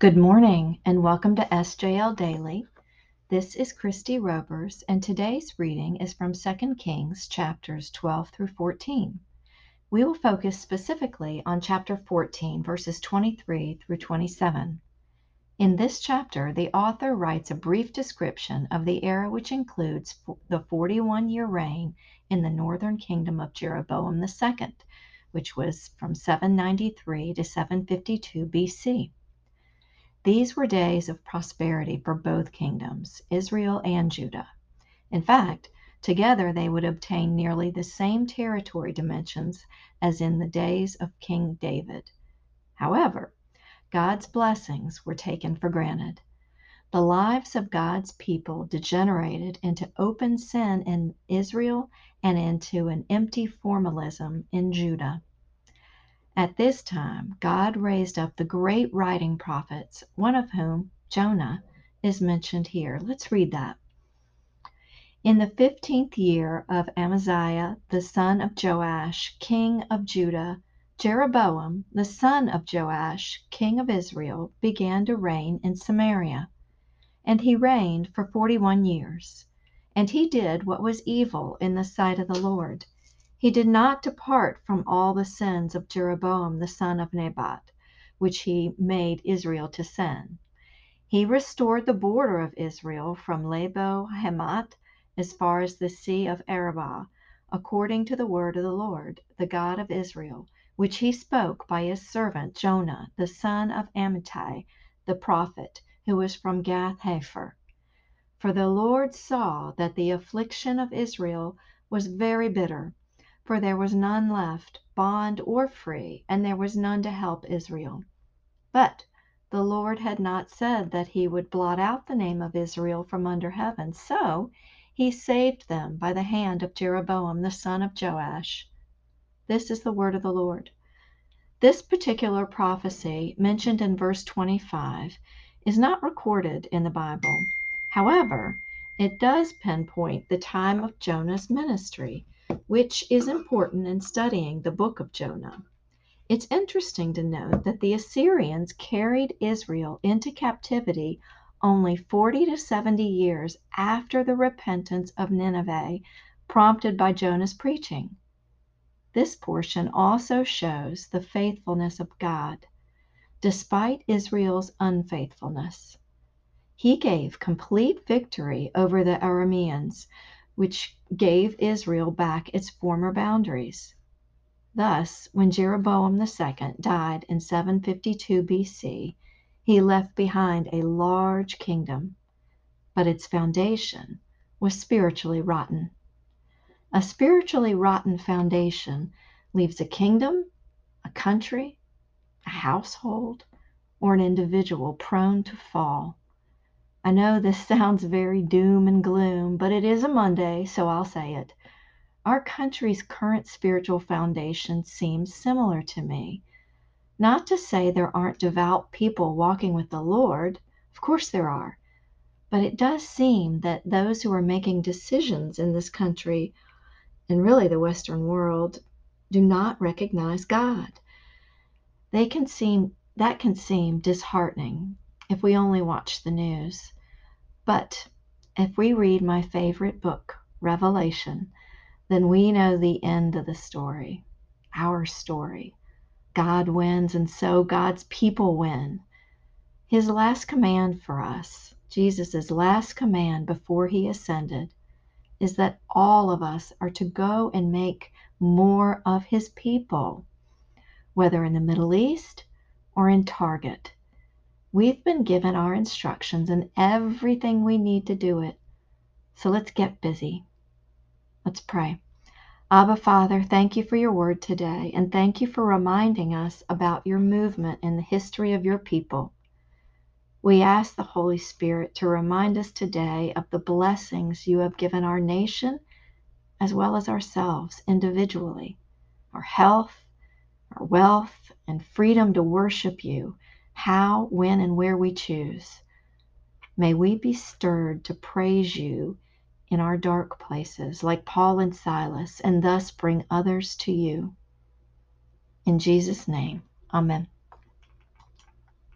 Good morning and welcome to SJL Daily. This is Kristie Robers and today's reading is from 2 Kings chapters 12 through 14. We will focus specifically on chapter 14 verses 23 through 27. In this chapter, the author writes a brief description of the era which includes the 41 year reign in the northern kingdom of Jeroboam II, which was from 793 to 752 BC. These were days of prosperity for both kingdoms, Israel and Judah. In fact, together they would obtain nearly the same territory dimensions as in the days of King David. However, God's blessings were taken for granted. The lives of God's people degenerated into open sin in Israel and into an empty formalism in Judah. At this time, God raised up the great writing prophets, one of whom, Jonah, is mentioned here. Let's read that. In the fifteenth year of Amaziah, the son of Joash, king of Judah, Jeroboam, the son of Joash, king of Israel, began to reign in Samaria. And he reigned for forty one years. And he did what was evil in the sight of the Lord he did not depart from all the sins of Jeroboam the son of Nebat, which he made Israel to sin. He restored the border of Israel from Lebo Hamath as far as the sea of Arabah, according to the word of the Lord, the God of Israel, which he spoke by his servant Jonah, the son of Amittai, the prophet, who was from Gath Hepher. For the Lord saw that the affliction of Israel was very bitter for there was none left, bond or free, and there was none to help Israel. But the Lord had not said that he would blot out the name of Israel from under heaven, so he saved them by the hand of Jeroboam the son of Joash. This is the word of the Lord. This particular prophecy, mentioned in verse 25, is not recorded in the Bible. However, it does pinpoint the time of Jonah's ministry which is important in studying the book of Jonah. It's interesting to note that the Assyrians carried Israel into captivity only 40 to 70 years after the repentance of Nineveh prompted by Jonah's preaching. This portion also shows the faithfulness of God, despite Israel's unfaithfulness. He gave complete victory over the Arameans, which gave Israel back its former boundaries. Thus, when Jeroboam II died in 752 BC, he left behind a large kingdom, but its foundation was spiritually rotten. A spiritually rotten foundation leaves a kingdom, a country, a household, or an individual prone to fall. I know this sounds very doom and gloom, but it is a Monday, so I'll say it. Our country's current spiritual foundation seems similar to me. Not to say there aren't devout people walking with the Lord, of course there are, but it does seem that those who are making decisions in this country and really the Western world do not recognize God. They can seem that can seem disheartening if we only watch the news. But if we read my favorite book, Revelation, then we know the end of the story, our story. God wins, and so God's people win. His last command for us, Jesus' last command before he ascended, is that all of us are to go and make more of his people, whether in the Middle East or in Target. We've been given our instructions and everything we need to do it. So let's get busy. Let's pray. Abba, Father, thank you for your word today, and thank you for reminding us about your movement in the history of your people. We ask the Holy Spirit to remind us today of the blessings you have given our nation as well as ourselves individually our health, our wealth, and freedom to worship you how, when, and where we choose. May we be stirred to praise you in our dark places, like Paul and Silas, and thus bring others to you. In Jesus' name, Amen.